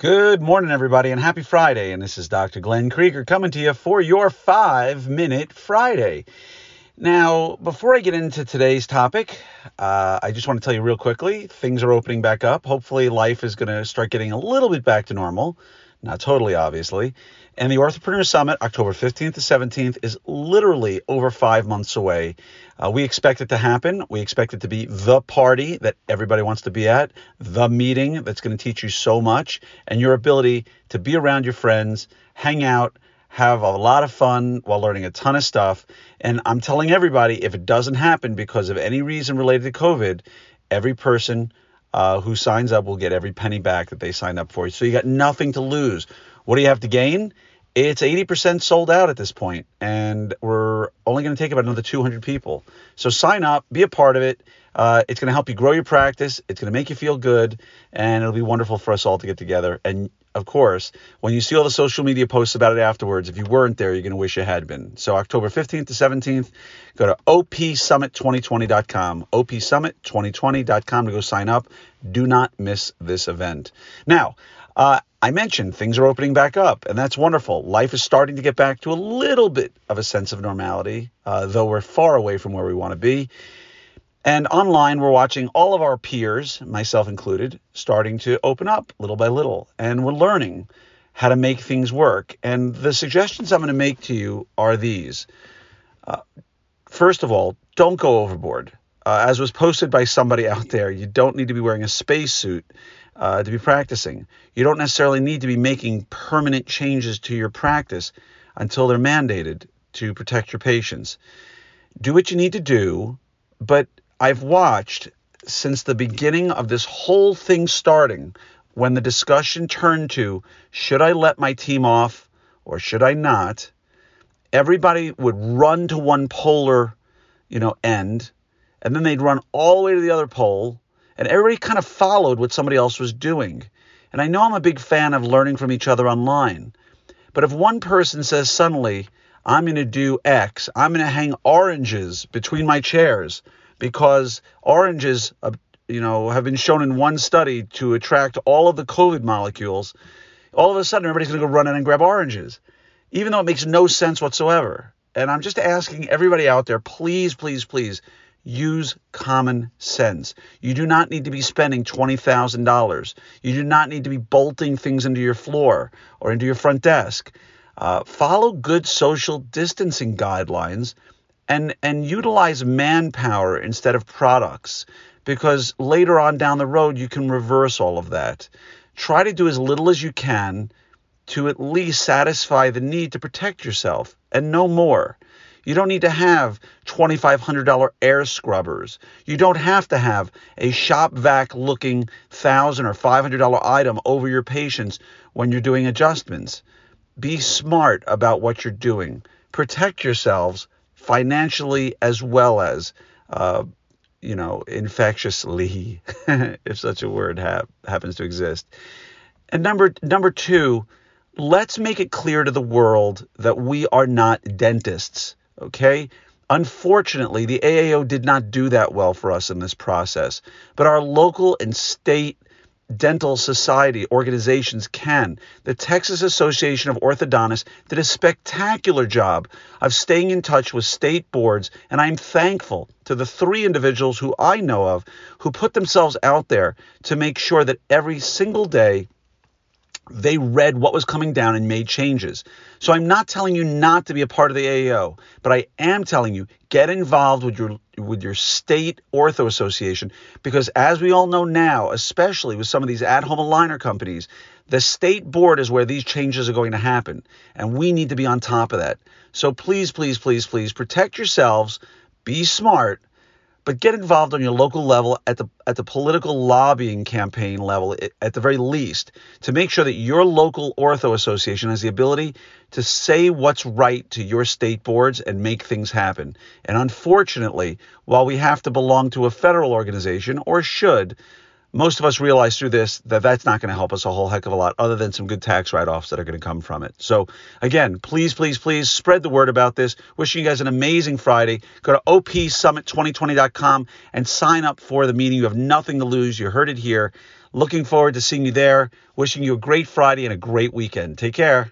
Good morning, everybody, and happy Friday. And this is Dr. Glenn Krieger coming to you for your five minute Friday. Now, before I get into today's topic, uh, I just want to tell you real quickly things are opening back up. Hopefully, life is going to start getting a little bit back to normal. Not totally, obviously. And the Orthopreneur Summit, October 15th to 17th, is literally over five months away. Uh, we expect it to happen. We expect it to be the party that everybody wants to be at, the meeting that's going to teach you so much, and your ability to be around your friends, hang out, have a lot of fun while learning a ton of stuff. And I'm telling everybody if it doesn't happen because of any reason related to COVID, every person uh, who signs up will get every penny back that they signed up for. So you got nothing to lose. What do you have to gain? It's 80% sold out at this point, and we're only going to take about another 200 people. So sign up, be a part of it. Uh, it's going to help you grow your practice. It's going to make you feel good, and it'll be wonderful for us all to get together. And of course, when you see all the social media posts about it afterwards, if you weren't there, you're going to wish you had been. So October 15th to 17th, go to opsummit2020.com, opsummit2020.com to go sign up. Do not miss this event. Now, uh, I mentioned things are opening back up, and that's wonderful. Life is starting to get back to a little bit of a sense of normality, uh, though we're far away from where we want to be. And online, we're watching all of our peers, myself included, starting to open up little by little, and we're learning how to make things work. And the suggestions I'm going to make to you are these. Uh, first of all, don't go overboard. Uh, as was posted by somebody out there, you don't need to be wearing a spacesuit uh, to be practicing. You don't necessarily need to be making permanent changes to your practice until they're mandated to protect your patients. Do what you need to do, but I've watched since the beginning of this whole thing starting when the discussion turned to should I let my team off or should I not? Everybody would run to one polar, you know, end, and then they'd run all the way to the other pole and everybody kind of followed what somebody else was doing. And I know I'm a big fan of learning from each other online. But if one person says suddenly, I'm going to do X, I'm going to hang oranges between my chairs because oranges, uh, you know, have been shown in one study to attract all of the COVID molecules, all of a sudden everybody's going to go run in and grab oranges, even though it makes no sense whatsoever. And I'm just asking everybody out there, please, please, please Use common sense. You do not need to be spending $20,000. You do not need to be bolting things into your floor or into your front desk. Uh, follow good social distancing guidelines and, and utilize manpower instead of products because later on down the road you can reverse all of that. Try to do as little as you can to at least satisfy the need to protect yourself and no more. You don't need to have $2,500 air scrubbers. You don't have to have a shop vac looking 1,000 or $500 item over your patients when you're doing adjustments. Be smart about what you're doing. Protect yourselves financially as well as, uh, you know, infectiously, if such a word ha- happens to exist. And number number two, let's make it clear to the world that we are not dentists. Okay? Unfortunately, the AAO did not do that well for us in this process, but our local and state dental society organizations can. The Texas Association of Orthodontists did a spectacular job of staying in touch with state boards, and I'm thankful to the three individuals who I know of who put themselves out there to make sure that every single day they read what was coming down and made changes. So I'm not telling you not to be a part of the AAO, but I am telling you get involved with your with your state ortho association because as we all know now, especially with some of these at-home aligner companies, the state board is where these changes are going to happen and we need to be on top of that. So please please please please protect yourselves, be smart but get involved on your local level at the at the political lobbying campaign level at the very least to make sure that your local ortho association has the ability to say what's right to your state boards and make things happen. And unfortunately, while we have to belong to a federal organization or should, most of us realize through this that that's not going to help us a whole heck of a lot other than some good tax write-offs that are going to come from it. So again, please, please, please spread the word about this. Wishing you guys an amazing Friday. Go to opsummit2020.com and sign up for the meeting. You have nothing to lose. You heard it here. Looking forward to seeing you there. Wishing you a great Friday and a great weekend. Take care.